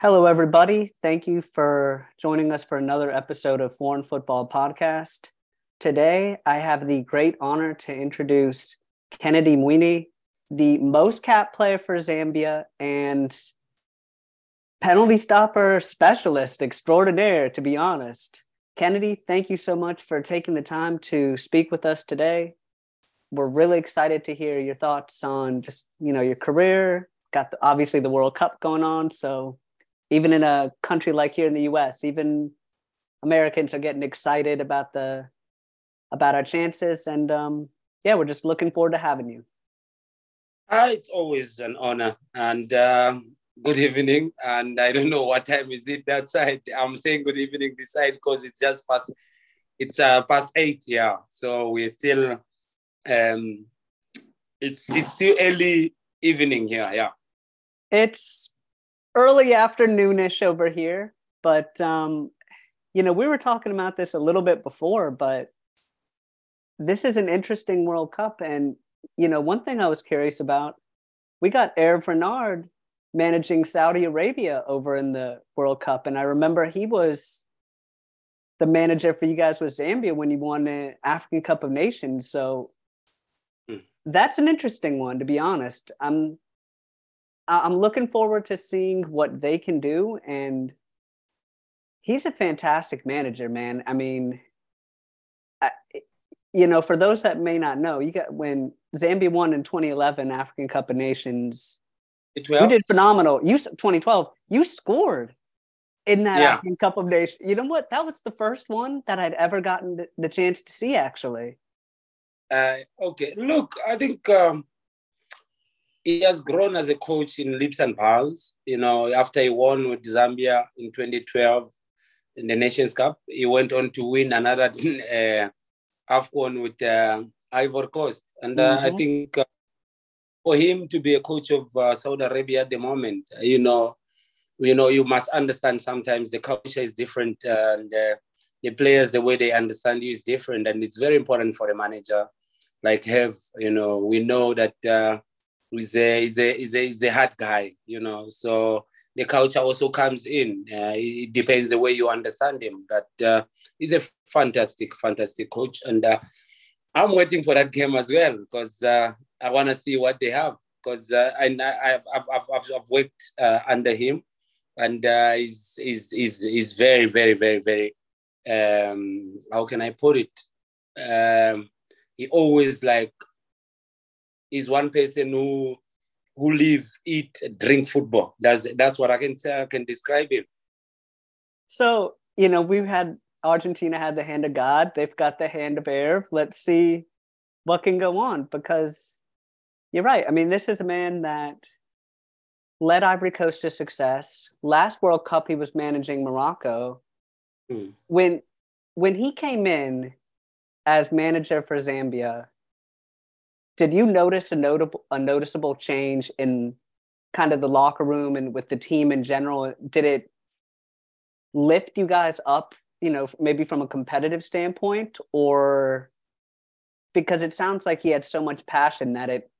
Hello, everybody. Thank you for joining us for another episode of Foreign Football Podcast. Today, I have the great honor to introduce Kennedy Mweene, the most cap player for Zambia and penalty stopper specialist extraordinaire, to be honest. Kennedy, thank you so much for taking the time to speak with us today. We're really excited to hear your thoughts on just, you know, your career. Got the, obviously the World Cup going on, so even in a country like here in the US, even Americans are getting excited about the about our chances. And um, yeah, we're just looking forward to having you. Uh, it's always an honor and uh, good evening. And I don't know what time is it that side. I'm saying good evening this side because it's just past. It's uh, past eight, yeah. So we're still. Um, it's it's still early evening here, yeah. It's early afternoonish over here, but um, you know, we were talking about this a little bit before, but this is an interesting World Cup, and you know, one thing I was curious about, we got Hervé Renard managing Saudi Arabia over in the World Cup, and I remember he was the manager for you guys with Zambia when you won the African Cup of Nations. So mm. that's an interesting one, to be honest. I'm I'm looking forward to seeing what they can do. And he's a fantastic manager, man. I mean, I, you know, for those that may not know, you got when Zambia won in 2011 African Cup of Nations. You did phenomenal. You 2012. You scored in that yeah. African Cup of Nations. You know what? That was the first one that I'd ever gotten the, the chance to see. Actually. Uh, okay. Look, I think um, he has grown as a coach in leaps and bounds. You know, after he won with Zambia in 2012 in the Nations Cup, he went on to win another uh, AFCON with uh, Ivory Coast. And uh, mm-hmm. I think uh, for him to be a coach of uh, Saudi Arabia at the moment, you know, you know, you must understand sometimes the culture is different and uh, the players, the way they understand you is different. And it's very important for a manager like have, you know, we know that is a is a is a is a hard guy, you know. So the culture also comes in. Uh, it depends the way you understand him. But uh, he's a fantastic, fantastic coach, and uh, I'm waiting for that game as well because uh, I want to see what they have. Because uh, I, I've, I've, I've, worked uh, under him, and he's, he's, he's, he's very, very, very, very. Um, how can I put it? Um, he always like is one person who who live, eat, drink football. That's that's what I can say. I can describe him. So you know, we've had Argentina had the hand of God. They've got the hand of air. Let's see what can go on because you're right. I mean, this is a man that led Ivory Coast to success. Last World Cup, he was managing Morocco. Mm. When when he came in as manager for Zambia, did you notice a notable a noticeable change in kind of the locker room and with the team in general? Did it lift you guys up, you know, maybe from a competitive standpoint or because it sounds like he had so much passion that it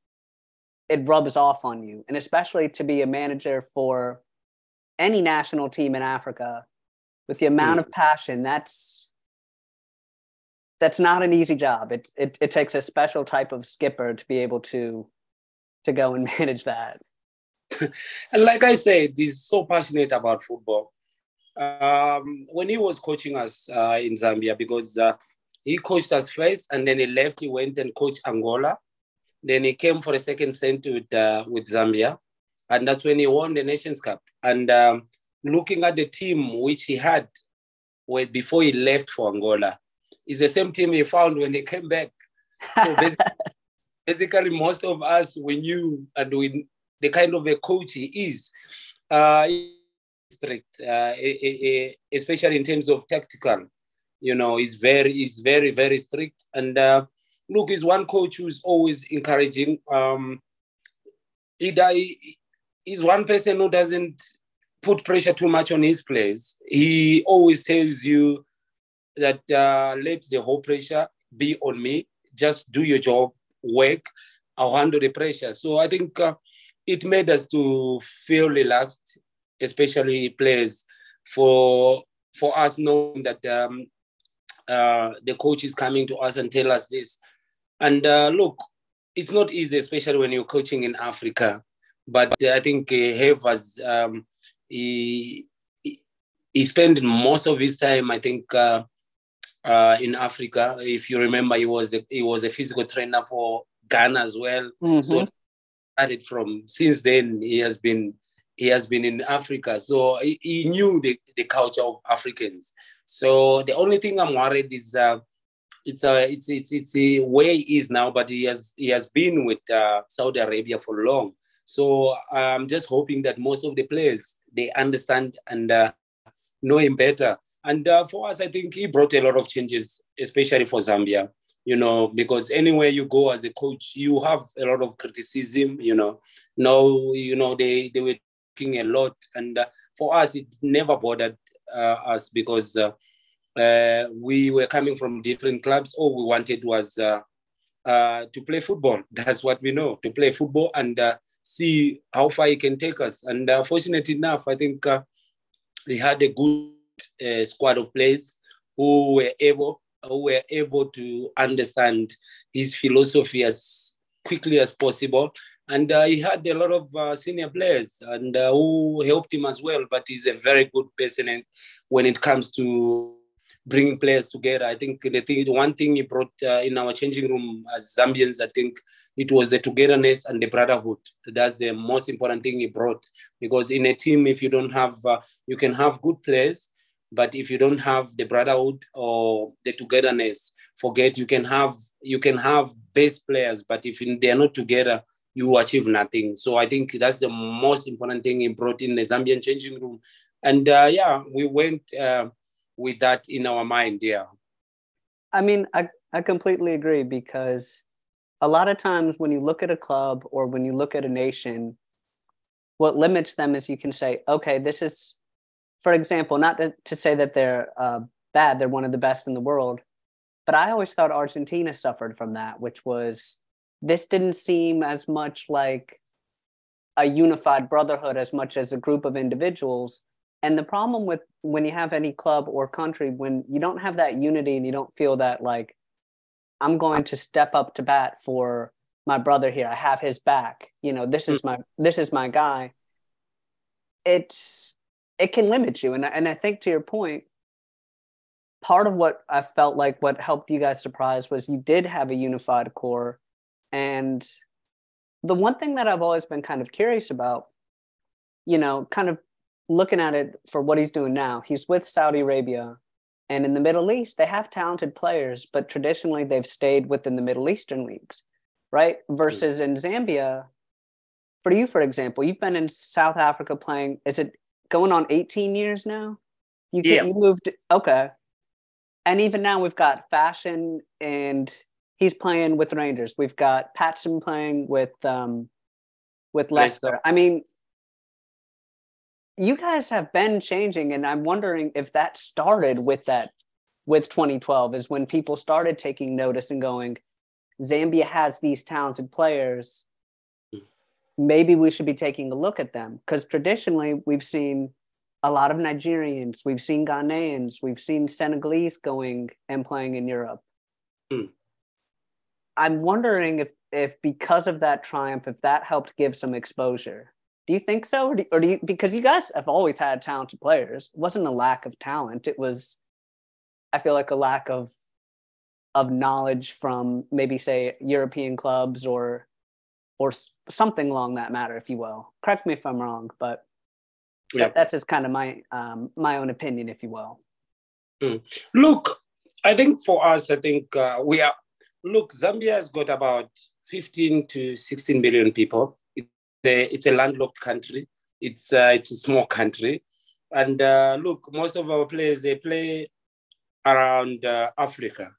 it rubs off on you and especially to be a manager for any national team in Africa with the amount mm. of passion that's that's not an easy job. It, it it takes a special type of skipper to be able to to go and manage that. and like I said, he's so passionate about football. Um, when he was coaching us uh, in Zambia, because uh, he coached us first, and then he left. He went and coached Angola. Then he came for a second stint with uh, with Zambia, and that's when he won the Nations Cup. And um, looking at the team which he had, when before he left for Angola, is the same team he found when he came back. So basically, basically most of us, we knew and we, the kind of a coach he is, uh, strict, uh, especially in terms of tactical. You know, he's very, he's very, very strict. And uh, look, he's one coach who's always encouraging. Um, he, he's one person who doesn't put pressure too much on his players. He always tells you that uh, let the whole pressure be on me. Just do your job, work. I'll handle the pressure. So I think uh, it made us to feel relaxed. especially players, for for us knowing that um, uh, the coach is coming to us and tell us this. And uh, look, it's not easy, especially when you're coaching in Africa. But I think uh, has um, he, he spent most of his time, I think, uh, uh, in Africa. If you remember, he was a, he was a physical trainer for Ghana as well. Mm-hmm. So started from since then he has been he has been in Africa, so he, he, knew the, the culture of Africans. So the only thing I'm worried is uh, it's a uh, it's it's it's a where he is now, but he has he has been with uh, Saudi Arabia for long. So I'm just hoping that most of the players they understand and uh, know him better. And uh, for us, I think he brought a lot of changes, especially for Zambia. You know, because anywhere you go as a coach, you have a lot of criticism. You know, no, you know they they were talking a lot, and uh, for us, it never bothered uh, us because uh, uh, we were coming from different clubs. All we wanted was uh, to play football. That's what we know: to play football and see how far he can take us. And fortunately enough, I think they had a good uh, squad of players who were able who were able to understand his philosophy as quickly as possible. And uh, he had a lot of uh, senior players and uh, who helped him as well. But he's a very good person and when it comes to bringing players together. I think the thing, the one thing he brought uh, in our changing room as Zambians, I think it was the togetherness and the brotherhood. That's the most important thing he brought. Because in a team, if you don't have, uh, you can have good players, but if you don't have the brotherhood or the togetherness, forget you can have you can have best players, but if they are not together, you achieve nothing. So I think that's the most important thing he brought in the Zambian changing room. And uh, yeah, we went. Uh, with that in our mind yeah i mean i, I completely agree because a lot of times when you look at a club or when you look at a nation what limits them is you can say okay this is for example not to, to say that they're uh, bad they're one of the best in the world but i always thought argentina suffered from that which was this didn't seem as much like a unified brotherhood as much as a group of individuals. And the problem with when you have any club or country when you don't have that unity and you don't feel that like i'm going to step up to bat for my brother here i have his back you know this is my this is my guy. It's it can limit you and, and i think to your point part of what i felt like what helped you guys surprise was you did have a unified core and the one thing that i've always been kind of curious about you know kind of looking at it for what he's doing now, he's with Saudi Arabia. And in the Middle East, they have talented players, but traditionally they've stayed within the Middle Eastern leagues, right? Versus in Zambia, for you, for example, you've been in South Africa playing, is it going on 18 years now? You, yeah. you moved, okay. And even now we've got Fashion and he's playing with Rangers. We've got Patson playing with um, with Leicester. I mean, you guys have been changing and i'm wondering if that started with that with 2012 is when people started taking notice and going zambia has these talented players maybe we should be taking a look at them because traditionally we've seen a lot of nigerians we've seen ghanaians we've seen senegalese going and playing in europe mm. i'm wondering if if because of that triumph if that helped give some exposure do you think so, or do, or do you because you guys have always had talented players? It wasn't a lack of talent. It was, I feel like, a lack of of knowledge from maybe say European clubs or or something along that matter, if you will. Correct me if I'm wrong, but yeah. that, that's just kind of my um, my own opinion, if you will. Mm. Look, I think for us, I think uh, we are. Look, Zambia has got about 15 to 16 million people a, it's a landlocked country. It's uh, it's a small country, and uh, look, most of our players they play around uh, Africa.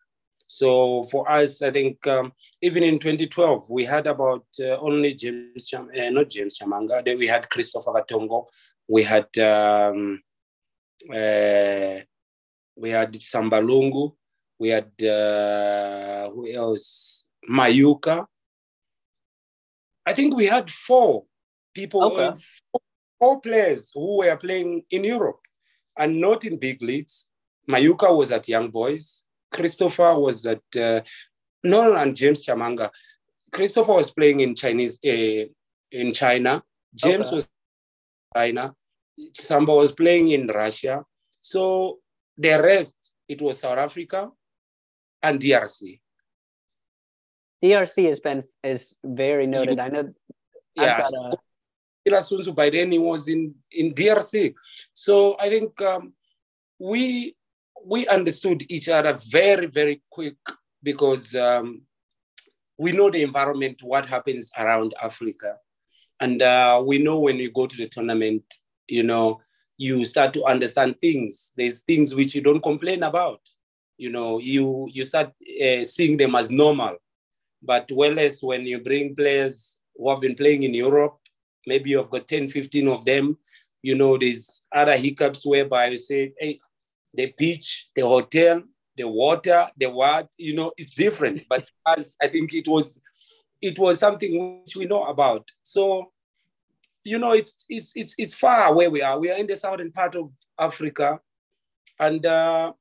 So for us, I think um, even in 2012 we had about uh, only James, Cham- uh, not James Chamanga. Then we had Christopher Katongo. We had um, uh, we had Sambalungu. We had who else? Mayuka. I think we had four people, okay. uh, four players who were playing in Europe and not in big leagues. Mayuka was at Young Boys. Christopher was at uh, no, and James Chamanga. Christopher was playing in Chinese uh, in China. James okay. was China. Samba was playing in Russia. So the rest, it was South Africa and DRC. DRC has been is very noted. I know. Yeah. A... by then he was in in DRC, so I think um, we we understood each other very very quick because um, we know the environment, what happens around Africa, and uh, we know when you go to the tournament, you know, you start to understand things. There's things which you don't complain about. You know, you you start uh, seeing them as normal but whereas when you bring players who have been playing in Europe, maybe you've got 10, 15 of them, you know, there's other hiccups whereby you say, hey, the beach, the hotel, the water, the what, you know, it's different. But as I think it was, it was something which we know about. So, you know, it's it's it's it's far where we are. We are in the southern part of Africa, and uh,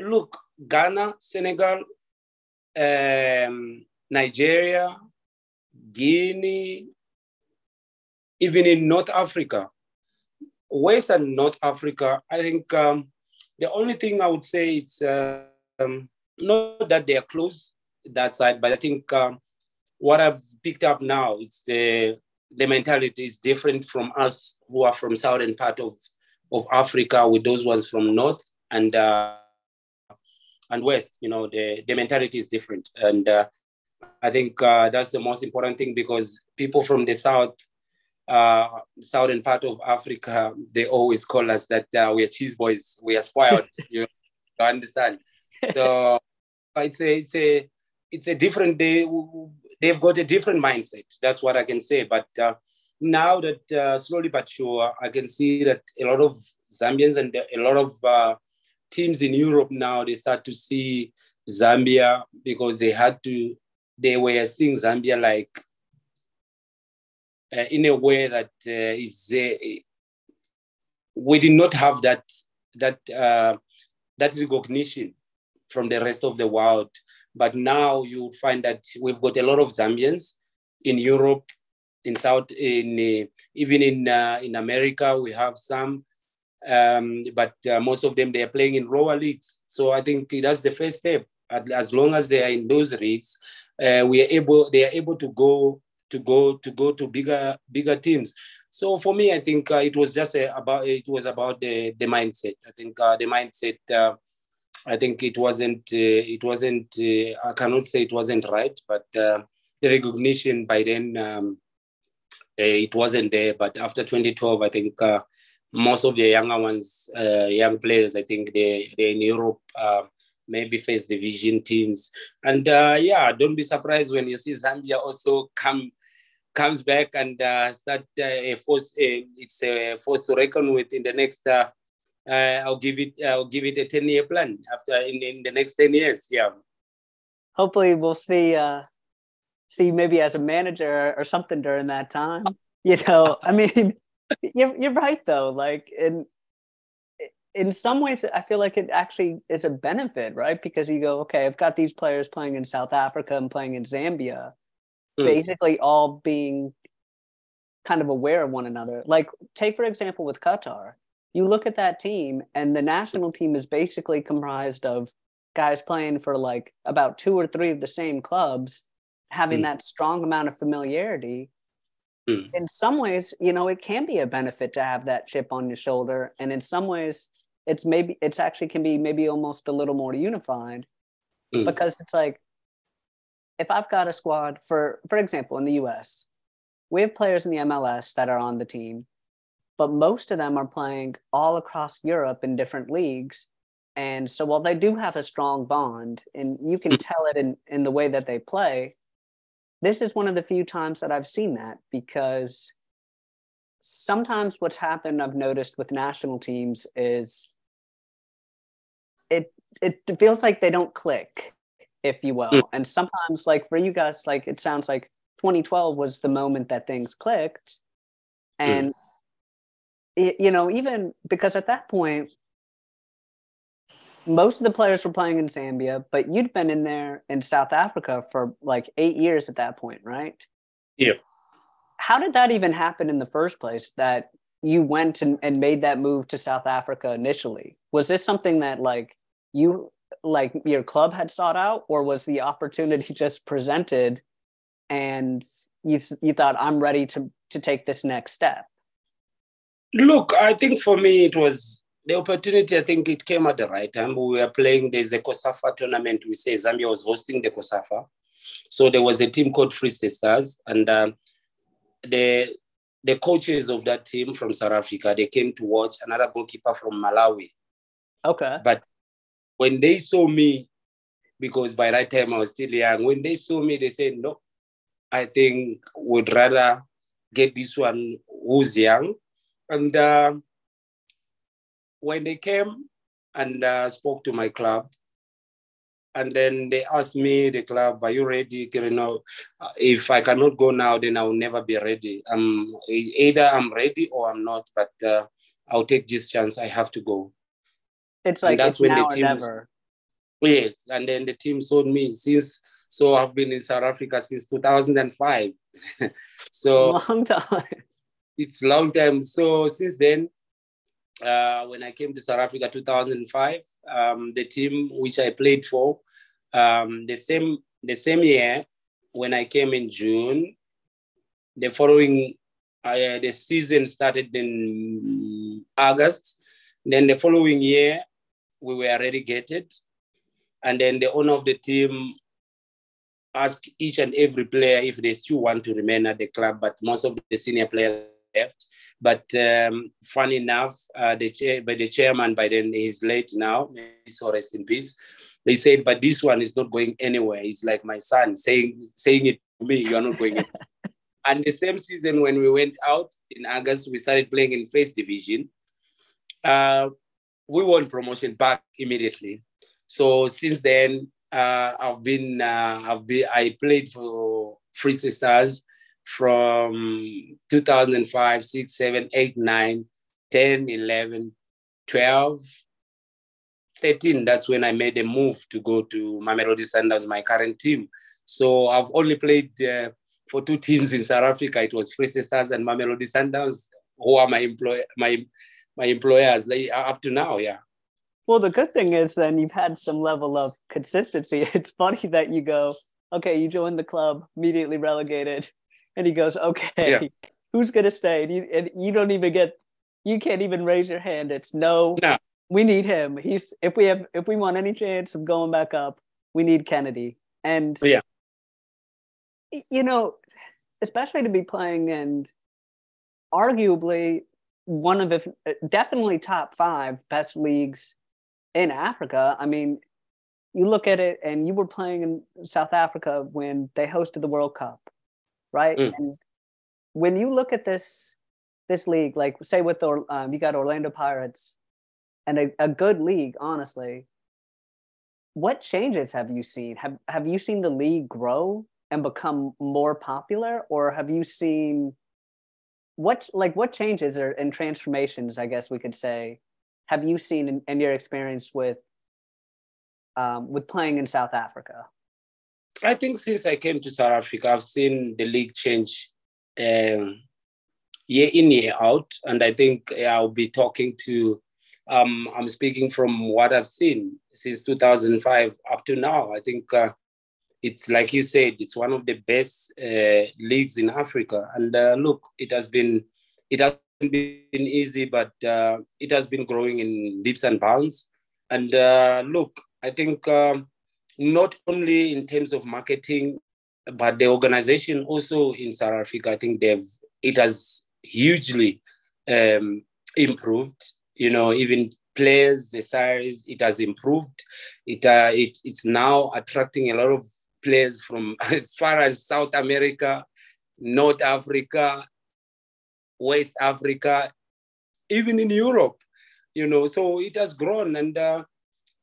look, Ghana, Senegal, um, Nigeria, Guinea, even in North Africa, West and North Africa, I think um, the only thing I would say is uh, um, not that they are close that side, but I think um, what I've picked up now, it's the the mentality is different from us who are from southern part of, of Africa with those ones from north and uh, and west. You know, the, the mentality is different. And uh, I think uh, that's the most important thing because people from the south, uh, southern part of Africa, they always call us that uh, we are cheese boys, we are spoiled. you understand? So it's a it's a it's a different day. They've got a different mindset. That's what I can say. But uh, now that uh, slowly but sure, I can see that a lot of Zambians and a lot of uh, teams in Europe now they start to see Zambia because they had to they were seeing Zambia like uh, in a way that uh, is uh, we did not have that that uh, that recognition from the rest of the world. But now you find that we've got a lot of Zambians in Europe, in South, in uh, even in uh, in America, we have some. Um, but most of them they are playing in lower leagues. So I think that's the first step. As long as they are in those leagues, uh, we are able they are able to go to go to go to bigger bigger teams. So for me i think uh, it was just a, about it was about the the mindset. I think uh, the mindset uh, i think it wasn't uh, it wasn't uh, i cannot say it wasn't right but the recognition by then um, it wasn't there. But after 2012 i think most of the younger ones young players i think they they're in europe maybe face division teams. And uh, yeah, don't be surprised when you see Zambia also come comes back and uh, start uh, a force. It's a force to reckon with in the next. Uh, uh, I'll give it. I'll give it a ten year plan after in, in the next ten years. Yeah. Hopefully, we'll see. See maybe as a manager or something during that time. You know, I mean, you're you're right though. Like in in some ways i feel like it actually is a benefit right because you go okay i've got these players playing in south africa and playing in zambia mm. basically all being kind of aware of one another like take for example with qatar you look at that team and the national team is basically comprised of guys playing for like about two or three of the same clubs having mm. that strong amount of familiarity mm. in some ways you know it can be a benefit to have that chip on your shoulder and in some ways it's maybe it's actually can be maybe almost a little more unified mm. because it's like if I've got a squad for for example in the US, we have players in the MLS that are on the team, but most of them are playing all across Europe in different leagues. And so while they do have a strong bond, and you can mm. tell it in, in the way that they play, this is one of the few times that I've seen that because sometimes what's happened I've noticed with national teams is it it feels like they don't click, if you will. Mm. And sometimes, like for you guys, like it sounds like 2012 was the moment that things clicked, mm. and mm. you know, even because at that point, most of the players were playing in Zambia, but you'd been in there in South Africa for like eight years at that point, right? Yeah. How did that even happen in the first place? That you went and, and made that move to South Africa initially? Was this something that like you like your club had sought out, or was the opportunity just presented and you you thought I'm ready to to take this next step? Look, I think for me it was the opportunity. I think it came at the right time. We were playing. There's a COSAFA tournament. We say Zambia was hosting the COSAFA, so there was a team called Free State Stars, and um, the the coaches of that team from South Africa they came to watch another goalkeeper from Malawi. Okay, but when they saw me, because by that time I was still young, when they saw me, they said, "No, I think would rather get this one who's young." And uh, when they came and uh, spoke to my club, and then they asked me, the club, are you ready? You know, if I cannot go now, then I will never be ready. Um, either I'm ready or I'm not, but uh, I'll take this chance. I have to go. It's like that's when the team, never. Yes, and then the team sold me since. So I've been in South Africa since 2005. so long time. It's long time. So since then, uh, when I came to South Africa 2005, um, the team which I played for, um, the same the same year when I came in June, the following uh, the season started in August. Then the following year, we were relegated. And then the owner of the team asked each and every player if they still want to remain at the club, but most of the senior players left. But um, funny enough, uh, the chair, by the chairman, by then he's late now, so rest in peace. They said, but this one is not going anywhere. He's like my son saying saying it to me, you are not going and the same season when we went out in August, we started playing in first division. Uh, we won promotion back immediately. So since then, uh, I've been uh, I've been I played for Free Sisters from 2005, 6, 7, 8, 9, 10, 11, 12, 13. That's when I made a move to go to Mamelodi Sundowns, my current team. So I've only played uh, for two teams in South Africa. It was Free Sisters and Mamelodi Sundowns, who are my employ my my employers they are up to now. Yeah. Well, the good thing is then you've had some level of consistency. It's funny that you go, okay, you joined the club, immediately relegated, and he goes, okay, yeah. who's gonna stay? And you, and you don't even get, you can't even raise your hand. It's no, no, we need him. He's if we have if we want any chance of going back up, we need Kennedy. And oh, yeah, you know, especially to be playing in arguably one of the definitely top five best leagues in Africa. I mean, you look at it, and you were playing in South Africa when they hosted the World Cup, right? Mm. And when you look at this this league, like say with um, you got Orlando Pirates, and a, a good league, honestly. What changes have you seen? Have have you seen the league grow and become more popular, or have you seen what like what changes or and transformations i guess we could say have you seen in, in your experience with um, with playing in south africa? I think since i came to south africa i've seen the league change um, year in year out. And i think i'll be talking to um, i'm speaking from what i've seen since 2005 up to now. I think uh, it's like you said, it's one of the best uh, leagues in Africa. And uh, look, it has been it has been easy, but uh, it has been growing in leaps and bounds. And uh, look, I think um, not only in terms of marketing, but the organization also in South Africa, I think they've it has hugely um, improved. You know, even players, the size, it has improved. It, uh, it it's now attracting a lot of players from as far as South America, North Africa, West Africa, even in Europe, you know. So it has grown. And uh,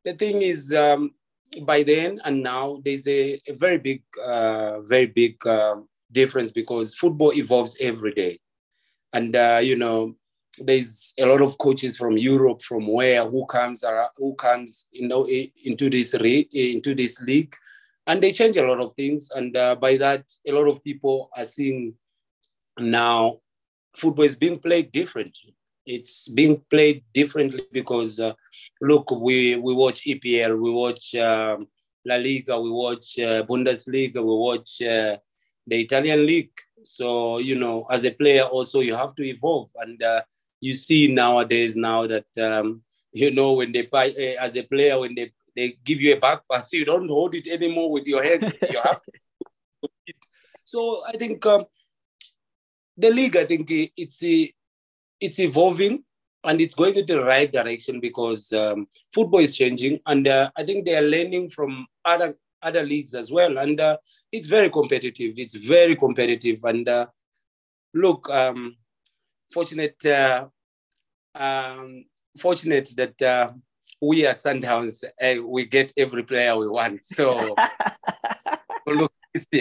the thing is, um, by then and now, there's a, a very big, uh, very big uh, difference because football evolves every day. And, uh, you know, there's a lot of coaches from Europe, from where who comes who comes you know into this re, into this league, and they change a lot of things. And uh, by that, a lot of people are seeing now football is being played differently. It's being played differently because uh, look, we we watch EPL, we watch um, La Liga, we watch uh, Bundesliga, we watch uh, the Italian league. So you know, as a player, also you have to evolve and uh, you see nowadays now that um, you know when they buy uh, as a player when they they give you a back pass. You don't hold it anymore with your hands you have to so i think um, the league i think it's it's evolving and it's going in the right direction because um, football is changing and uh, i think they are learning from other other leagues as well. And uh, it's very competitive. It's very competitive. And uh, look um, fortunate uh, um, fortunate that uh, we at Sundowns uh, we get every player we want. So look,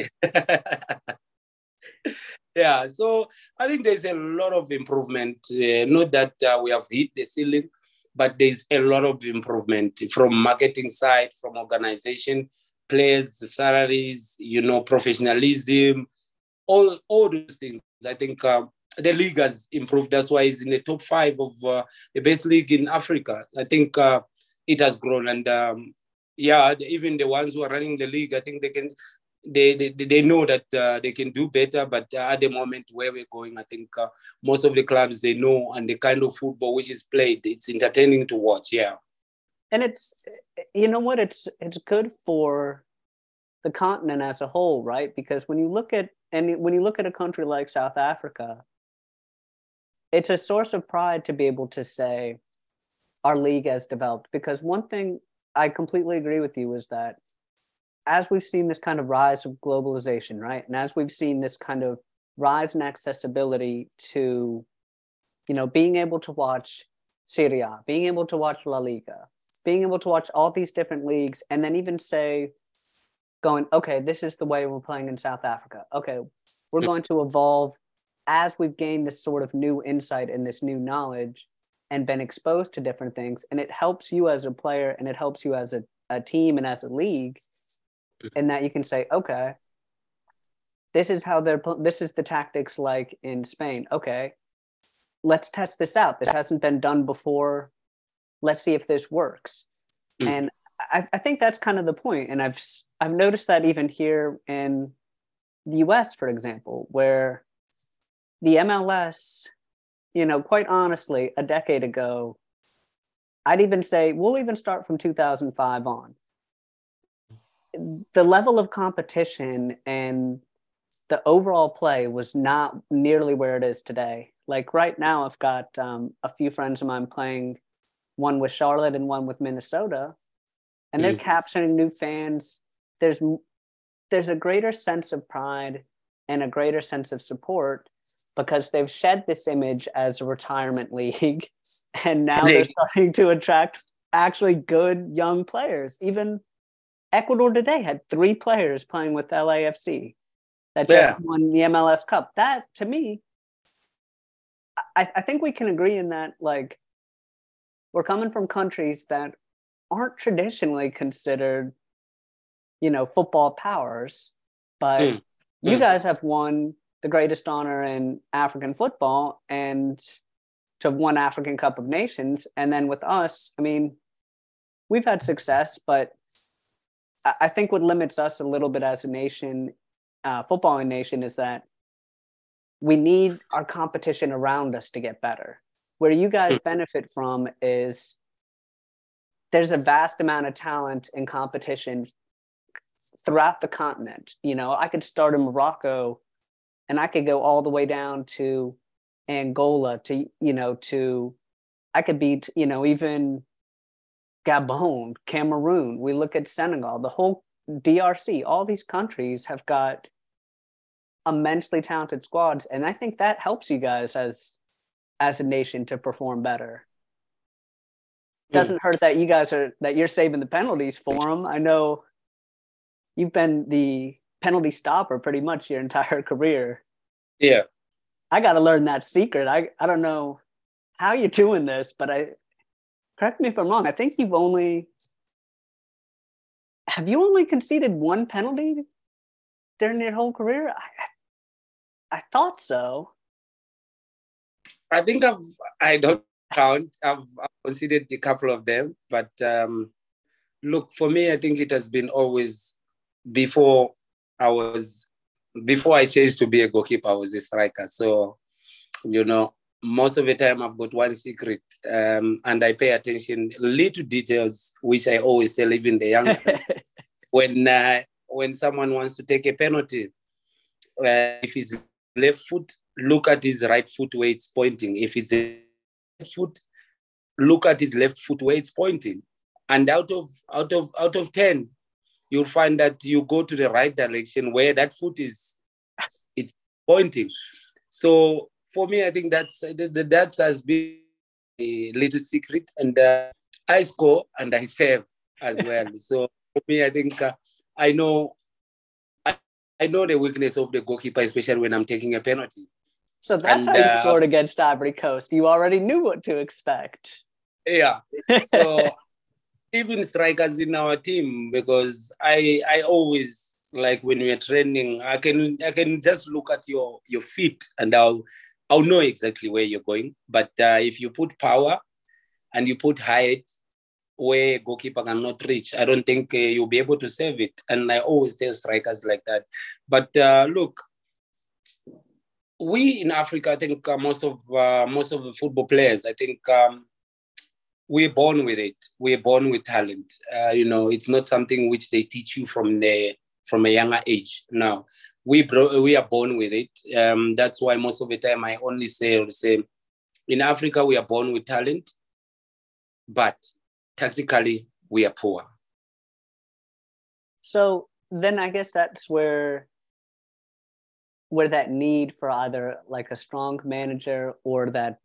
yeah. So I think there's a lot of improvement. Uh, not that uh, we have hit the ceiling, but there's a lot of improvement from marketing side, from organization, players, salaries, you know, professionalism, all all those things. I think. Um, the league has improved. That's why it's in the top five of uh, the best league in Africa. I think uh, it has grown, and um, yeah, even the ones who are running the league, I think they can. They, they, they know that uh, they can do better, but at the moment where we're going, I think uh, most of the clubs they know and the kind of football which is played, it's entertaining to watch. Yeah, and it's you know what it's it's good for the continent as a whole, right? Because when you look at and when you look at a country like South Africa, it's a source of pride to be able to say our league has developed because one thing I completely agree with you is that as we've seen this kind of rise of globalization, right? And as we've seen this kind of rise in accessibility to, you know, being able to watch Serie A, being able to watch La Liga, being able to watch all these different leagues, and then even say, going, okay, this is the way we're playing in South Africa. Okay, we're going to evolve as we've gained this sort of new insight and this new knowledge and been exposed to different things and it helps you as a player and it helps you as a, a team and as a league and that you can say okay this is how they're this is the tactics like in spain. Okay let's test this out. This hasn't been done before. Let's see if this works. Mm. and I, I think that's kind of the point and i've i've noticed that even here in the us for example where the MLS, you know, quite honestly, a decade ago, I'd even say we'll even start from 2005 on. The level of competition and the overall play was not nearly where it is today. Like right now, I've got um, a few friends of mine playing, one with Charlotte and one with Minnesota, and they're mm. capturing new fans. There's there's a greater sense of pride and a greater sense of support because they've shed this image as a retirement league and now they're starting to attract actually good young players. Even Ecuador today had three players playing with LAFC that just yeah. won the MLS Cup. That to me, I, I think we can agree in that like we're coming from countries that aren't traditionally considered, you know, football powers, but mm. you mm. guys have won the greatest honor in African football and to have won African Cup of Nations. And then with us, I mean, we've had success, but I think what limits us a little bit as a nation, uh, footballing nation, is that we need our competition around us to get better. Where you guys benefit from is there's a vast amount of talent and competition throughout the continent. You know, I could start in Morocco and I could go all the way down to Angola to you know to I could be you know even Gabon, Cameroon. We look at Senegal, the whole DRC. All these countries have got immensely talented squads, and I think that helps you guys as as a nation to perform better. Hmm. Doesn't hurt that you guys are that you're saving the penalties for them. I know you've been the penalty stopper pretty much your entire career. Yeah. I got to learn that secret. I, I don't know. how you're doing this, but I correct me if I'm wrong. I think you've only have you only conceded one penalty during your whole career? I, I thought so. I think I've I don't count. I've, I've considered a couple of them, but um, look for me, I think it has been always before I was before I changed to be a goalkeeper, I was a striker. So, you know, most of the time I've got one secret, um, and I pay attention little details, which I always tell even the youngsters. when uh, when someone wants to take a penalty, uh, if his left foot, look at his right foot where it's pointing. If it's a foot, look at his left foot where it's pointing. And out of out of out of ten, you'll find that you go to the right direction where that foot is it's pointing. So for me, I think that's that has been a little secret, and uh, I score and I save as well. so for me, I think uh, I know I, I know the weakness of the goalkeeper, especially when I'm taking a penalty. So that's and, how you uh, scored against Ivory Coast. You already knew what to expect. Yeah. So even strikers in our team, because I I always like when we're training, I can I can just look at your your feet and I'll I'll know exactly where you're going. But uh, if you put power and you put height where goalkeeper cannot reach, I don't think uh, you'll be able to save it. And I always tell strikers like that. But uh, look, we in Africa, I think most of uh, most of the football players, I think um, we're born with it. We're born with talent. Uh, you know, it's not something which they teach you from the from a younger age. Now, we bro- we are born with it. Um, that's why most of the time I only say or say, in Africa we are born with talent, but tactically we are poor. So then I guess that's where where that need for either like a strong manager or that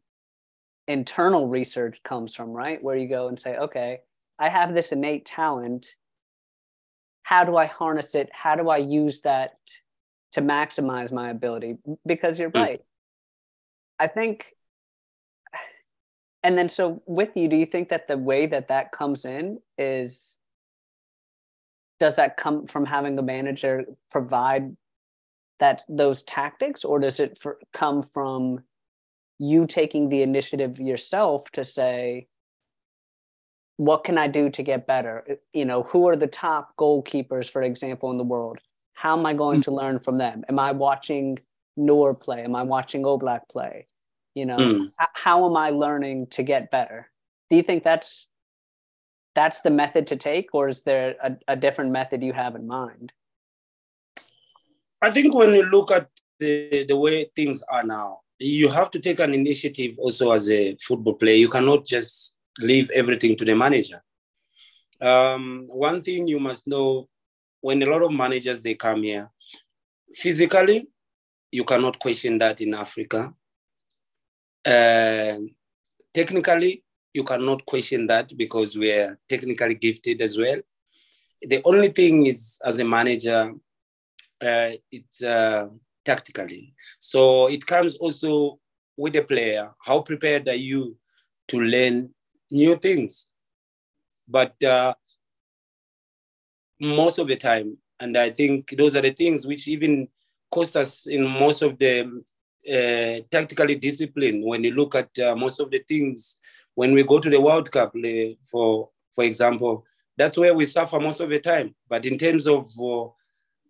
internal research comes from, right? Where you go and say, okay, I have this innate talent. How do I harness it? How do I use that to maximize my ability? Because you're mm. right. I think, and then so with you, do you think that the way that that comes in is, does that come from having a manager provide that those tactics or does it for, come from you taking the initiative yourself to say what can i do to get better? You know who are the top goalkeepers for example in the world? How am i going to learn from them? Am i watching Neuer play? Am i watching oblak play? You know mm. how am i learning to get better? Do you think that's that's the method to take or is there a, a different method you have in mind? I think when you look at the, the way things are now, you have to take an initiative also as a football player. You cannot just leave everything to the manager. Um, one thing you must know when a lot of managers they come here, physically, you cannot question that in Africa. Uh, technically, you cannot question that because we're technically gifted as well. The only thing is, as a manager, uh, it's uh, tactically. So it comes also with the player. How prepared are you to learn new things? But uh, most of the time, and I think those are the things which even cost us in most of the uh, tactically discipline. When you look at uh, most of the things, when we go to the World Cup, for for example, that's where we suffer most of the time. But in terms of uh,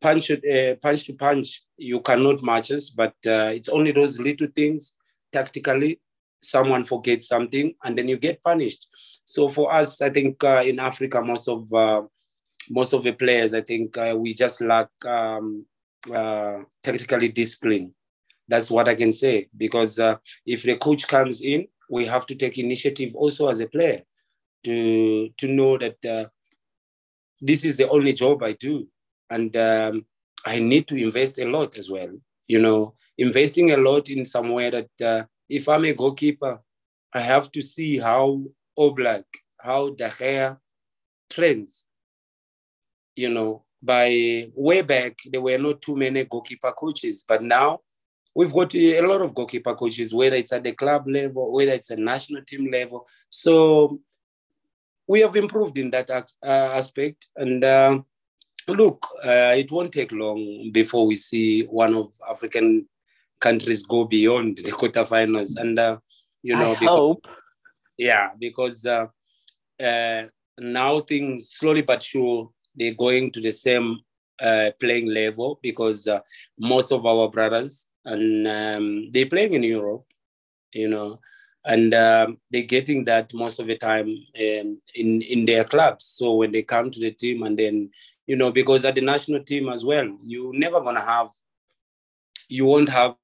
punch uh, punch to punch, you cannot match us, but uh, it's only those little things tactically. Someone forgets something, and then you get punished. So for us, I think uh, in Africa, most of uh, most of the players, I think uh, we just lack um, uh, tactically discipline. That's what I can say because if the coach comes in, we have to take initiative also as a player to to know that this is the only job I do and um, I need to invest a lot as well. You know, investing a lot in somewhere that uh, if I'm a goalkeeper, I have to see how Oblak, how De Gea trends. You know, by way back, there were not too many goalkeeper coaches, but now we've got a lot of goalkeeper coaches, whether it's at the club level, whether it's a national team level. So we have improved in that uh, aspect. And uh, look, uh, it won't take long before we see one of African countries go beyond the quarterfinals. And uh, you know, I because, hope. Yeah, because uh, uh, now things slowly but sure they're going to the same playing level because most of our brothers and um, they're playing in Europe, you know and um, they're getting that most of the time um, in in their clubs. So when they come to the team, and then you know, because at the national team as well, you never gonna have, you won't have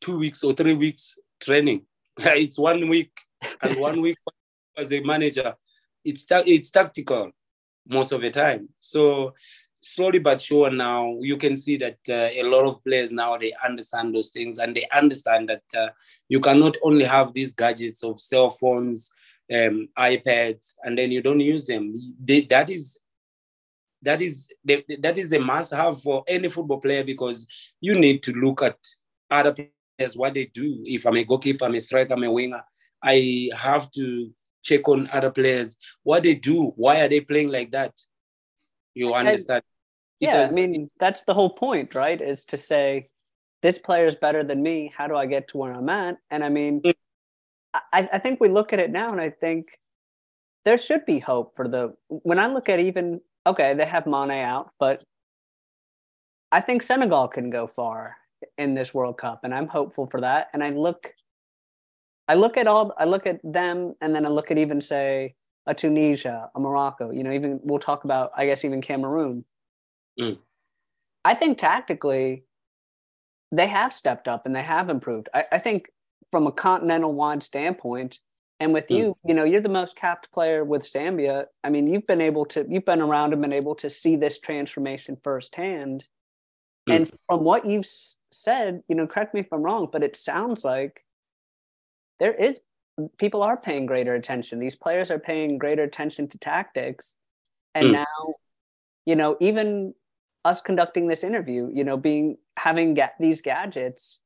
two weeks or three weeks training. it's one week, and one week as a manager, it's it's tactical most of the time. So slowly but sure now you can see that uh, a lot of players now they understand those things and they understand that uh, you cannot only have these gadgets of cell phones um, ipads and then you don't use them they, that is that is that is a must have for any football player because you need to look at other players what they do if i'm a goalkeeper i'm a striker i'm a winger i have to check on other players what they do why are they playing like that you understand yeah, I mean that's the whole point, right? Is to say this player is better than me. How do I get to where I'm at? And I mean, mm. I, I think we look at it now, and I think there should be hope for the. When I look at even okay, they have Mane out, but I think Senegal can go far in this World Cup, and I'm hopeful for that. And I look, I look at all, I look at them, and then I look at even say a Tunisia, a Morocco. You know, even we'll talk about, I guess, even Cameroon Mm. I think tactically, they have stepped up and they have improved. I, I think from a continental wide standpoint, and with mm. you, you know, you're the most capped player with Zambia. I mean, you've been able to, you've been around and been able to see this transformation firsthand. Mm. And from what you've said, you know, correct me if I'm wrong, but it sounds like there is people are paying greater attention. These players are paying greater attention to tactics. And mm. now, you know, even us conducting this interview, you know, being having get these gadgets,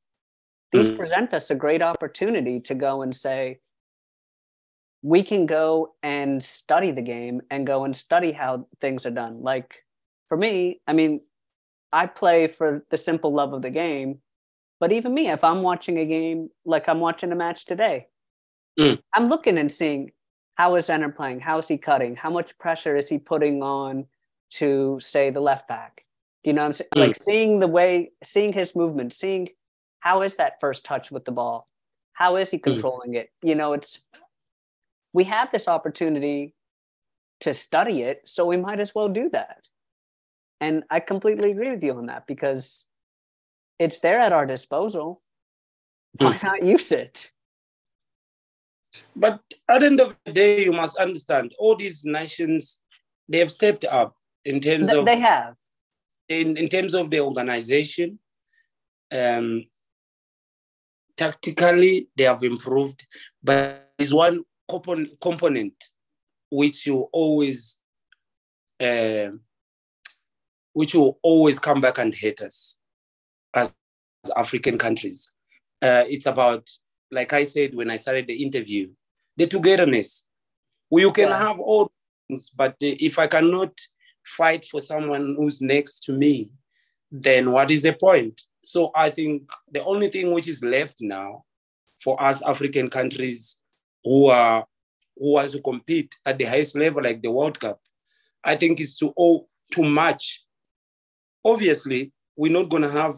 these mm. present us a great opportunity to go and say, we can go and study the game and go and study how things are done. Like for me, I mean, I play for the simple love of the game. But even me, if I'm watching a game, like I'm watching a match today, mm. I'm looking and seeing how is Enner playing? How is he cutting? How much pressure is he putting on to, say, the left back? You know I'm saying? Mm. Like seeing the way, seeing his movement, seeing how is that first touch with the ball? How is he mm. controlling mm. it? You know, it's, we have this opportunity to study it, so we might as well do that. And I completely agree with you on that because it's there at our disposal. Why mm. not use it? But at the end of the day, you must understand all these nations, they have stepped up in terms Th- of. They have in, in terms of the organization, um, tactically they have improved, but there's one component, component which you always, uh, which will always come back and hit us as, as African countries. Uh, it's about, like I said when I started the interview, the togetherness. You can yeah. have all things, but if I cannot fight for someone who's next to me, then what is the point? So I think the only thing which is left now for us African countries who are who wants to compete at the highest level like the World Cup, I think it's too oh, to match. Obviously, we're not gonna have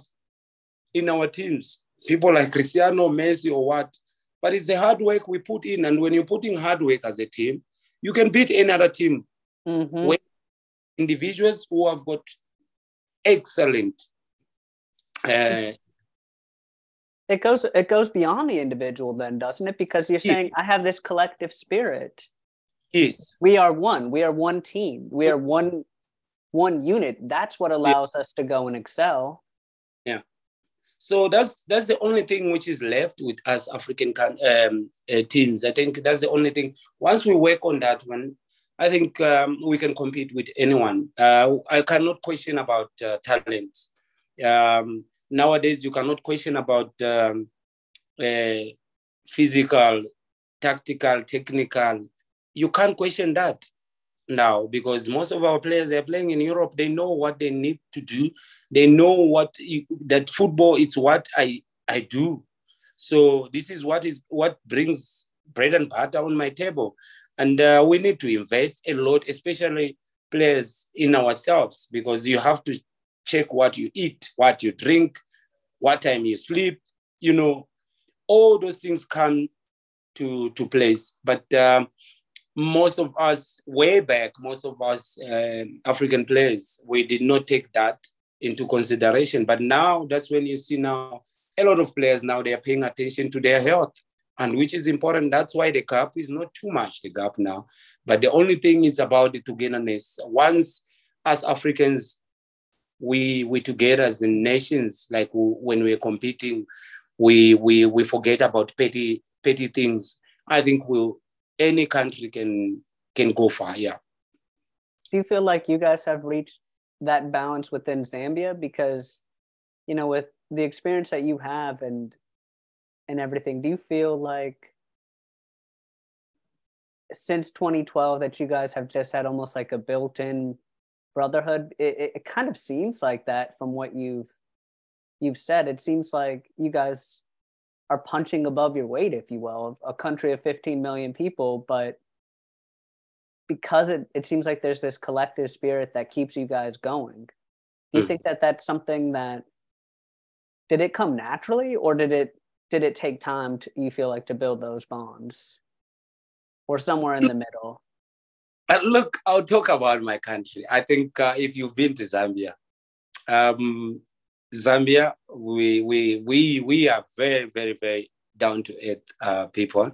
in our teams people like Cristiano, Messi, or what, but it's the hard work we put in. And when you're putting hard work as a team, you can beat any other team. Mm-hmm. When individuals who have got excellent uh, it goes it goes beyond the individual then doesn't it? Because you're saying i have this collective spirit. Yes. We are one. We are one team. We are one one unit. That's what allows yeah. us to go and excel. Yeah. So that's that's the only thing which is left with us african um, uh, teams. I think that's the only thing. Once we work on that one I think um, we can compete with anyone. Uh, I cannot question about uh, talent. Um, nowadays you cannot question about um, uh, physical, tactical, technical. You can't question that now because most of our players are playing in Europe. They know what they need to do. They know what you, that football is what I I do. So this is what is what brings bread and butter on my table, and uh, we need to invest a lot, especially players in ourselves, because you have to check what you eat, what you drink, what time you sleep. You know, all those things come to to place. But um, most of us, way back, most of us uh, African players, we did not take that into consideration. But now that's when you see now a lot of players now they are paying attention to their health and which is important. That's why the gap is not too much, the gap now. But the only thing is about the togetherness. Once as Africans, we we together as the nations, like when we're competing, we we we forget about petty petty things. I think we'll any country can can go far. Yeah. Do you feel like you guys have reached that balance within Zambia? Because, you know, with the experience that you have and and everything, do you feel like since 2012 that you guys have just had almost like a built-in brotherhood? It, it, kind of seems like that from what you've you've said. It seems like you guys are punching above your weight, if you will, a country of 15 million people, but because it, it seems like there's this collective spirit that keeps you guys going. Do you mm. think that that's something that did it come naturally or did it did it take time to you feel like to build those bonds or somewhere in the middle look i'll talk about my country. I think uh, if you've been to zambia um, zambia we we we we are very very very down to earth uh, people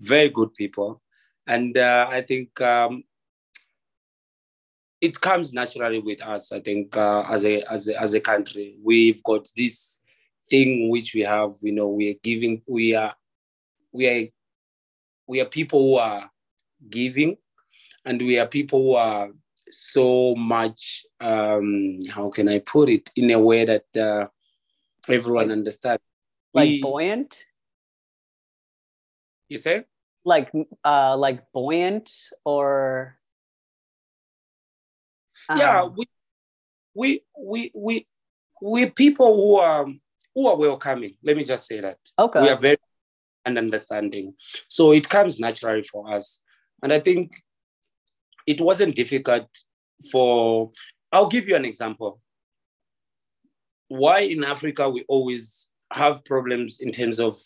very good people. And uh, i think um, it comes naturally with us i think uh, as a as a as a country. We've got this thing which we have, you know, we are giving, we are, we are, we are people who are giving, and we are people who are so much. Um, how can I put it in a way that uh, everyone understands? Like we, buoyant. You say? Like, uh, like buoyant or. Um, yeah, we, we, we, we, we people who are who are welcoming. Let me just say that. Okay. We are very and understanding. So it comes naturally for us. And I think it wasn't difficult for, I'll give you an example. Why in Africa we always have problems in terms of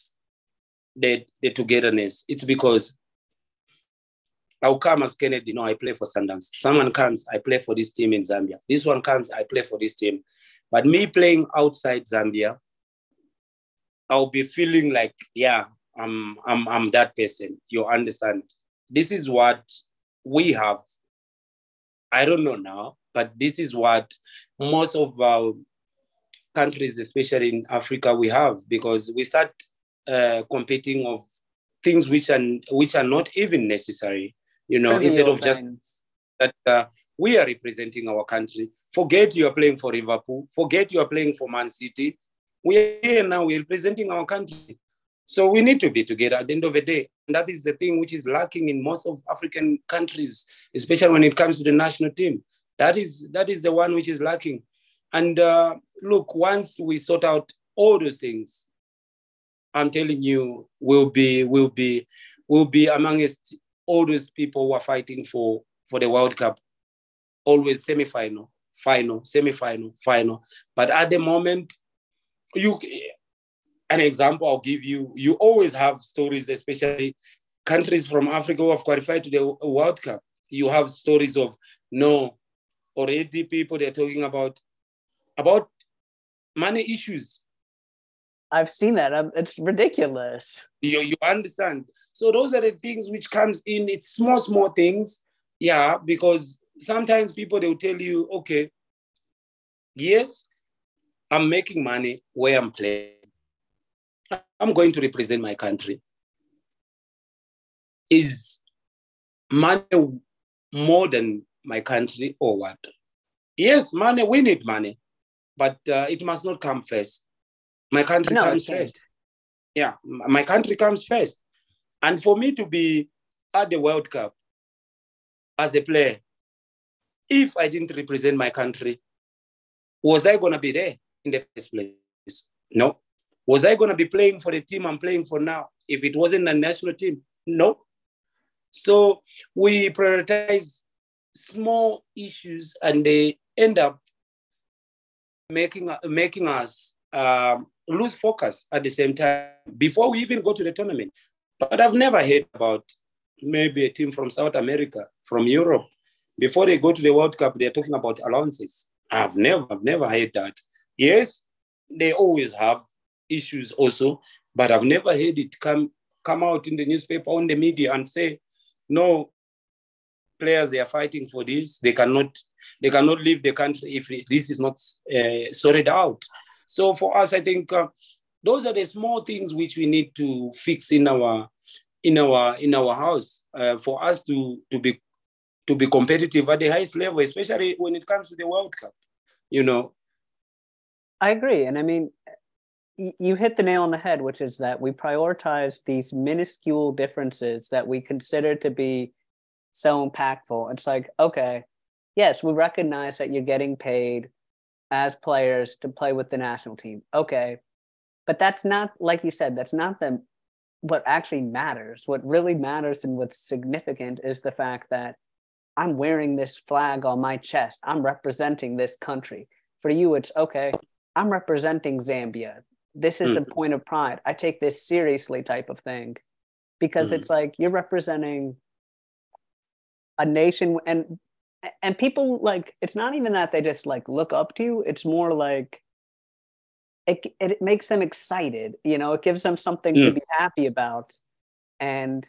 the, the togetherness? It's because I'll come as Kennedy, no, I play for Sundowns. Someone comes, I play for this team in Zambia. This one comes, I play for this team. But me playing outside Zambia, I'll be feeling like, yeah, I'm I'm I'm that person. You understand? This is what we have. I don't know now, but this is what most of our countries, especially in Africa, we have because we start uh, competing of things which are which are not even necessary. You know, Trivial instead of just that uh, we are representing our country. Forget you are playing for Liverpool. Forget you are playing for Man City we are here now, we're representing our country. So we need to be together at the end of the day. And that is the thing which is lacking in most of African countries, especially when it comes to the national team. That is that is the one which is lacking. And uh, look, once we sort out all those things, I'm telling you, we'll be we'll be we'll be amongst all those people who are fighting for for the World Cup. Always semi-final, final, semi-final, final. But at the moment, you an example I'll give you, you always have stories, especially countries from Africa who have qualified to the World Cup. You have stories of no, already people they're talking about about money issues. I've seen that. Um, it's ridiculous. You, you understand? So those are the things which comes in. It's small, small things. Yeah, because sometimes people they'll tell you, okay, yes, I'm making money where I'm playing. I'm going to represent my country. Is money more than my country or what? Yes, money, we need money. but uh, it must not come first. My country no, comes first. Yeah, my country comes first. And for me to be at the World Cup as a player, if I didn't represent my country, was I going to be there in the first place? No. Was I going to be playing for the team I'm playing for now if it wasn't a national team? No. So we prioritize small issues and they end up making, making us um, lose focus at the same time before we even go to the tournament. But I've never heard about maybe a team from South America, from Europe. Before they go to the World Cup, they're talking about allowances. I've never, I've never heard that. Yes, they always have issues also, but I've never heard it come come out in the newspaper on the media and say, no, players they are fighting for this. They cannot they cannot leave the country if this is not uh, sorted out. So for us, I think uh, those are the small things which we need to fix in our in our in our house uh, for us to to be to be competitive at the highest level, especially when it comes to the World Cup. You know. I agree, and I mean, you hit the nail on the head, which is that we prioritize these minuscule differences that we consider to be so impactful. It's like, okay, yes, we recognize that you're getting paid as players to play with the national team. Okay. But that's not, like you said, that's not the what actually matters. What really matters and what's significant is the fact that I'm wearing this flag on my chest. I'm representing this country. For you, it's okay, I'm representing Zambia. This is mm. a point of pride. I take this seriously, type of thing, because mm. it's like you're representing a nation and and people like it's not even that they just like look up to you it's more like it, it makes them excited you know it gives them something mm. to be happy about and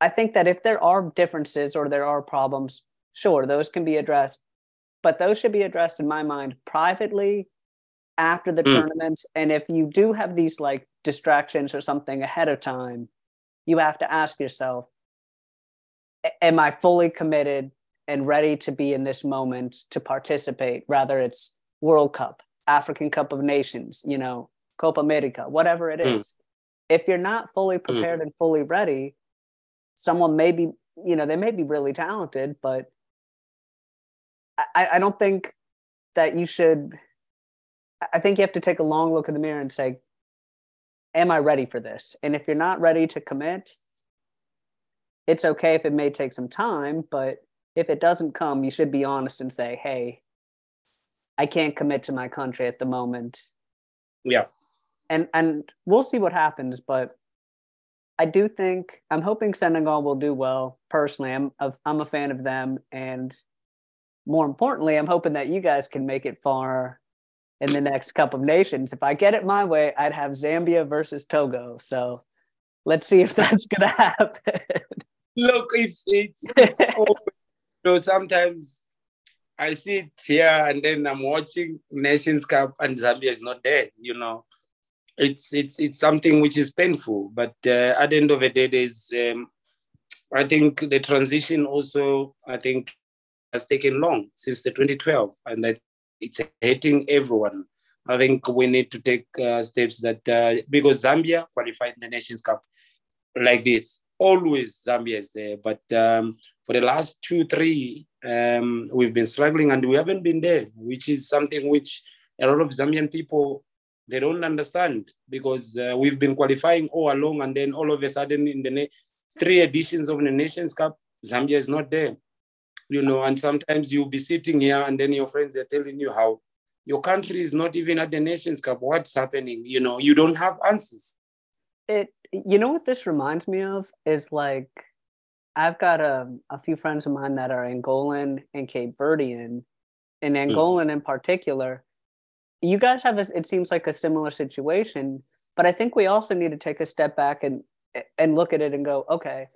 i think that if there are differences or there are problems sure those can be addressed but those should be addressed in my mind privately after the mm. tournament and if you do have these like distractions or something ahead of time you have to ask yourself am i fully committed and ready to be in this moment to participate, rather it's World Cup, African Cup of Nations, you know, Copa America, whatever it hmm. Mm. If you're not fully hmm. prepared mm. and fully ready, someone may be, you know, they may be really talented, but I, I don't think that you should. I think you have to take a long look in the mirror and say, Am I ready for this? And if you're not ready to commit, it's okay if it may take some time, but if it doesn't come, you should be honest and say, hey, I can't commit to my country at the moment. Yeah. And and we'll see what happens, but I do think I'm hoping Senegal will do well. Personally, I'm a, I'm a fan of them, and more importantly, I'm hoping that you guys can make it far in the next Cup of Nations. If I get it my way, I'd have Zambia versus Togo. So let's see if that's gonna happen. Look, it's it's, it's know, sometimes I sit here and then I'm watching Nations Cup and Zambia is not there. You know, it's it's it's something which is painful. But uh, at the end of the day, there's um, I think the transition also I think has taken long since the 2012, and that it's hitting everyone. I think we need to take uh, steps that uh, because Zambia qualified in the Nations Cup like this, always Zambia is there, but um, for the last two, three, um, we've been struggling and we haven't been there, which is something which a lot of Zambian people they don't understand because uh, we've been qualifying all along, and then all of a sudden, in the na- three editions of the Nations Cup, Zambia is not there. You know, and sometimes you'll be sitting here, and then your friends are telling you how your country is not even at the Nations Cup. What's happening? You know, you don't have answers. It. You know what this reminds me of is like I've got a, a few friends of mine that are Angolan and Cape Verdean. In hmm. Angolan mm. in particular, you guys have a, it seems like a similar situation, but I think we also need to take a step back and and look at it and go, okay,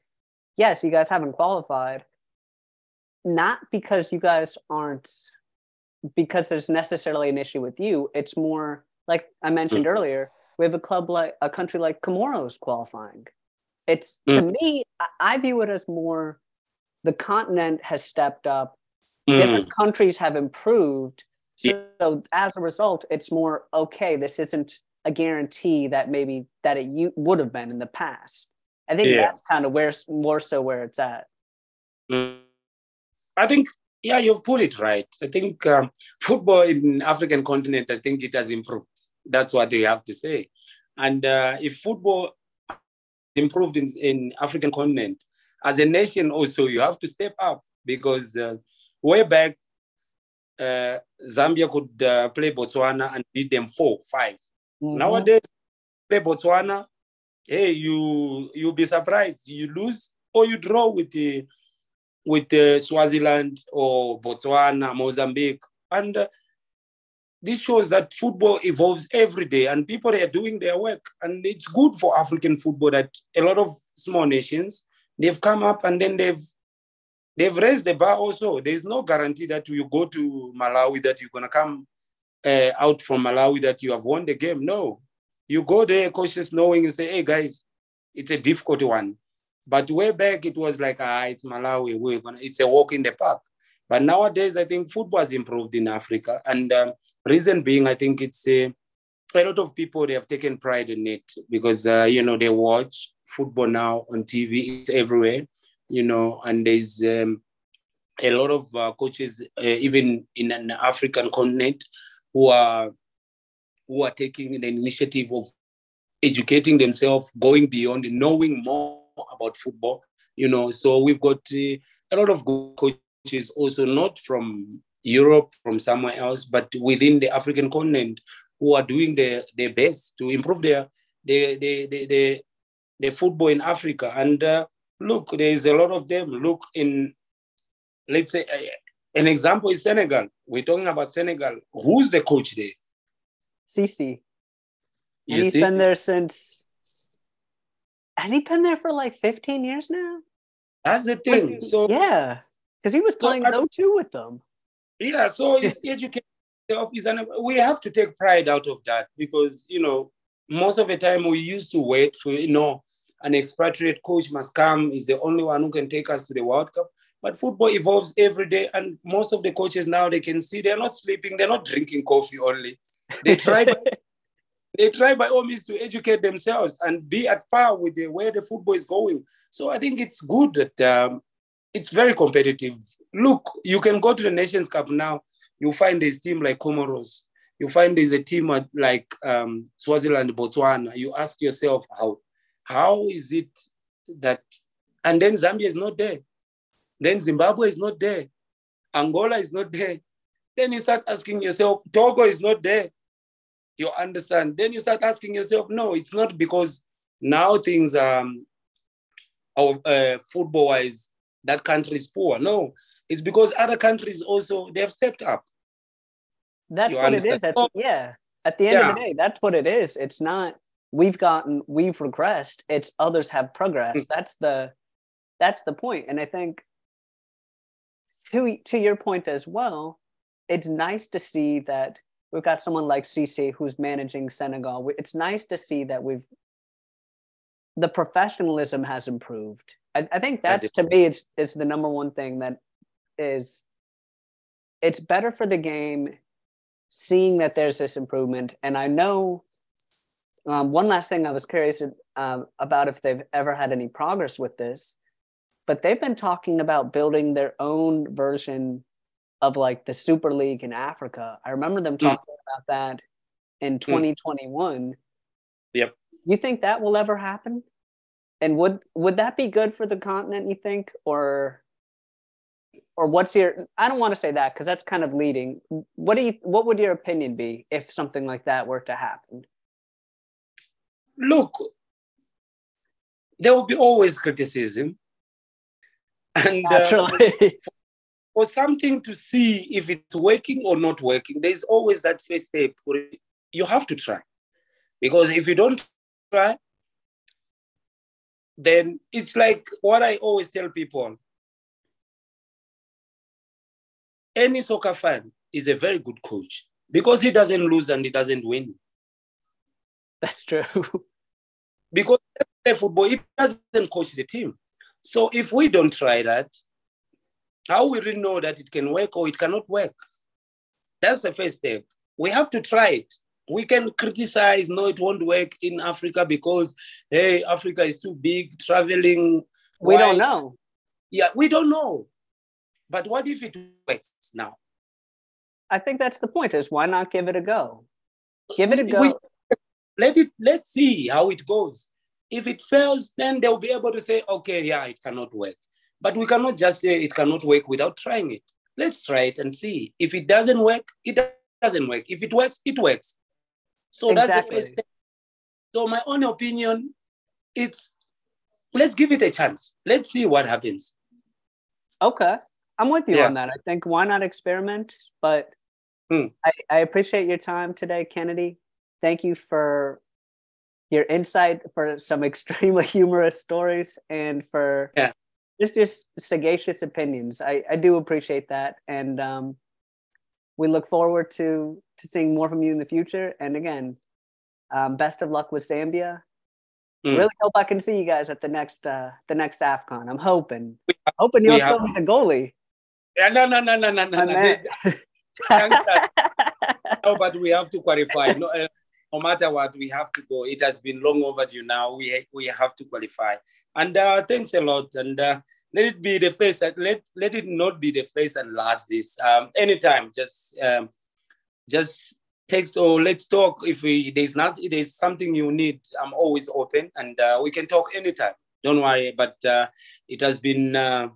yes, you guys haven't qualified, not because you guys aren't because there's necessarily an issue with you. It's more like I mentioned mm. earlier, we have a club like a country like Comoros qualifying. It's mm. to me, I view it as more the continent has stepped up, mm. different countries have improved, So, yeah. so as a result, it's more okay. This isn't a guarantee that maybe that it you would have been in the past. I think yeah. that's kind of where more so where it's at. I think yeah, you've put it right. I think um, football in African continent, I think it has improved. That's what you have to say. And uh, if football improved in, in African continent, as a nation also, you have to step up because uh, way back, uh, Zambia could uh, play Botswana and beat them four, five. Mm-hmm. Nowadays, play Botswana, hey, you you'll be surprised. You lose or you draw with the with uh, Swaziland or Botswana, Mozambique, and uh, this shows that football evolves every day, and people are doing their work, and it's good for African football that a lot of small nations they've come up and then they've they've raised the bar also. There's no guarantee that you go to Malawi that you're gonna come uh, out from Malawi that you have won the game. No, you go there cautious, knowing and say, "Hey guys, it's a difficult one." But way back, it was like, ah, it's Malawi. We're gonna, it's a walk in the park. But nowadays, I think football has improved in Africa, and um, reason being, I think it's a, a lot of people they have taken pride in it because uh, you know they watch football now on TV. It's everywhere, you know, and there's um, a lot of uh, coaches, uh, even in an African continent, who are who are taking the initiative of educating themselves, going beyond, knowing more about football. You know, so we've got uh, a lot of good coaches also not from Europe, from somewhere else, but within the African continent who are doing their, their best to improve their the the the the football in Africa. And uh, look, there is a lot of them. Look in, let's say, uh, an example is Senegal. We're talking about Senegal. Who's the coach there? Cisse. He's see? been there since. Has he been there for like 15 years now? That's the thing. So yeah, because he was playing so, 2 with them. Yeah, so it's education is and we have to take pride out of that because you know most of the time we used to wait for you know an expatriate coach must come is the only one who can take us to the world cup but football evolves every day and most of the coaches now they can see they're not sleeping they're not drinking coffee only they try they try by all means to educate themselves and be at par with the where the football is going so i think it's good that um, it's very competitive look you can go to the nations cup now you find this team like comoros you find there's a team like um, Swaziland, Botswana. You ask yourself how how is it that, and then Zambia is not there, then Zimbabwe is not there, Angola is not there. Then you start asking yourself, Togo is not there. You understand? Then you start asking yourself, no, it's not because now things um, uh, football wise that country is poor. No, it's because other countries also they have stepped up. That's you what understand? it is. At yeah. At the end yeah. of the day, that's what it is. It's not we've gotten we've regressed. It's others have progressed. Mm. that's the that's the point. And I think to to your point as well, it's nice to see that we've got someone like Cisse who's managing Senegal. It's nice to see that we've the professionalism has improved. I, I think that's to me it's it's the number one thing that is it's better for the game seeing that there's this improvement. And I know um, one last thing I was curious um, about if they've ever had any progress with this, but they've been talking about building their own version of like the Super League in Africa. I remember them hmm. talking mm. about that in 2021. Mm. Yep. You think that will ever happen? And would would that be good for the continent? You think, or or what's your i don't want to say that because that's kind of leading what do you what would your opinion be if something like that were to happen look there will be always criticism and uh, for something to see if it's working or not working there's always that first step you have to try because if you don't try then it's like what i always tell people any soccer fan is a very good coach because he doesn't lose and he doesn't win. That's true. because football, he doesn't coach the team. So if we don't try that, how will we know that it can work or it cannot work? That's the first step. We have to try it. We can criticize, no, it won't work in Africa because, hey, Africa is too big, traveling. We don't know. Yeah, we don't know. But what if it works now? I think that's the point is why not give it a go? Give it a go. We, let it let's see how it goes. If it fails, then they'll be able to say, okay, yeah, it cannot work. But we cannot just say it cannot work without trying it. Let's try it and see. If it doesn't work, it doesn't work. If it works, it works. So exactly. that's the first step. So my own opinion, it's let's give it a chance. Let's see what happens. Okay. I'm with you yeah. on that. I think why not experiment? But hmm. I, I appreciate your time today, Kennedy. Thank you for your insight, for some extremely humorous stories, and for yeah. Just just sagacious opinions. I, I do appreciate that, and um, we look forward to to seeing more from you in the future. And again, um, best of luck with Zambia. Mm. Really hope I can see you guys at the next uh, the next AFCON. I'm hoping, have, hoping you'll still have, be the goalie. Yeah, no, no, no, no, no, no. no. no, but we have to qualify. No, uh, no matter what, we have to go. It has been long overdue now. We we have to qualify. And uh, thanks a lot. And uh, let it be the first. Let let it not be the first and last. This um, anytime. Just um, just text or let's talk. If we, there's not there's something you need, I'm always open, and uh, we can talk anytime. Don't worry. But uh, it has been uh,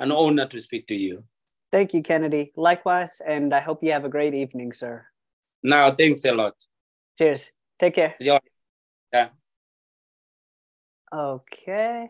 an honor to speak to you. Thank you, Kennedy. Likewise, and I hope you have a great evening, sir. No, thanks a lot. Cheers. Take care. Yeah. Okay.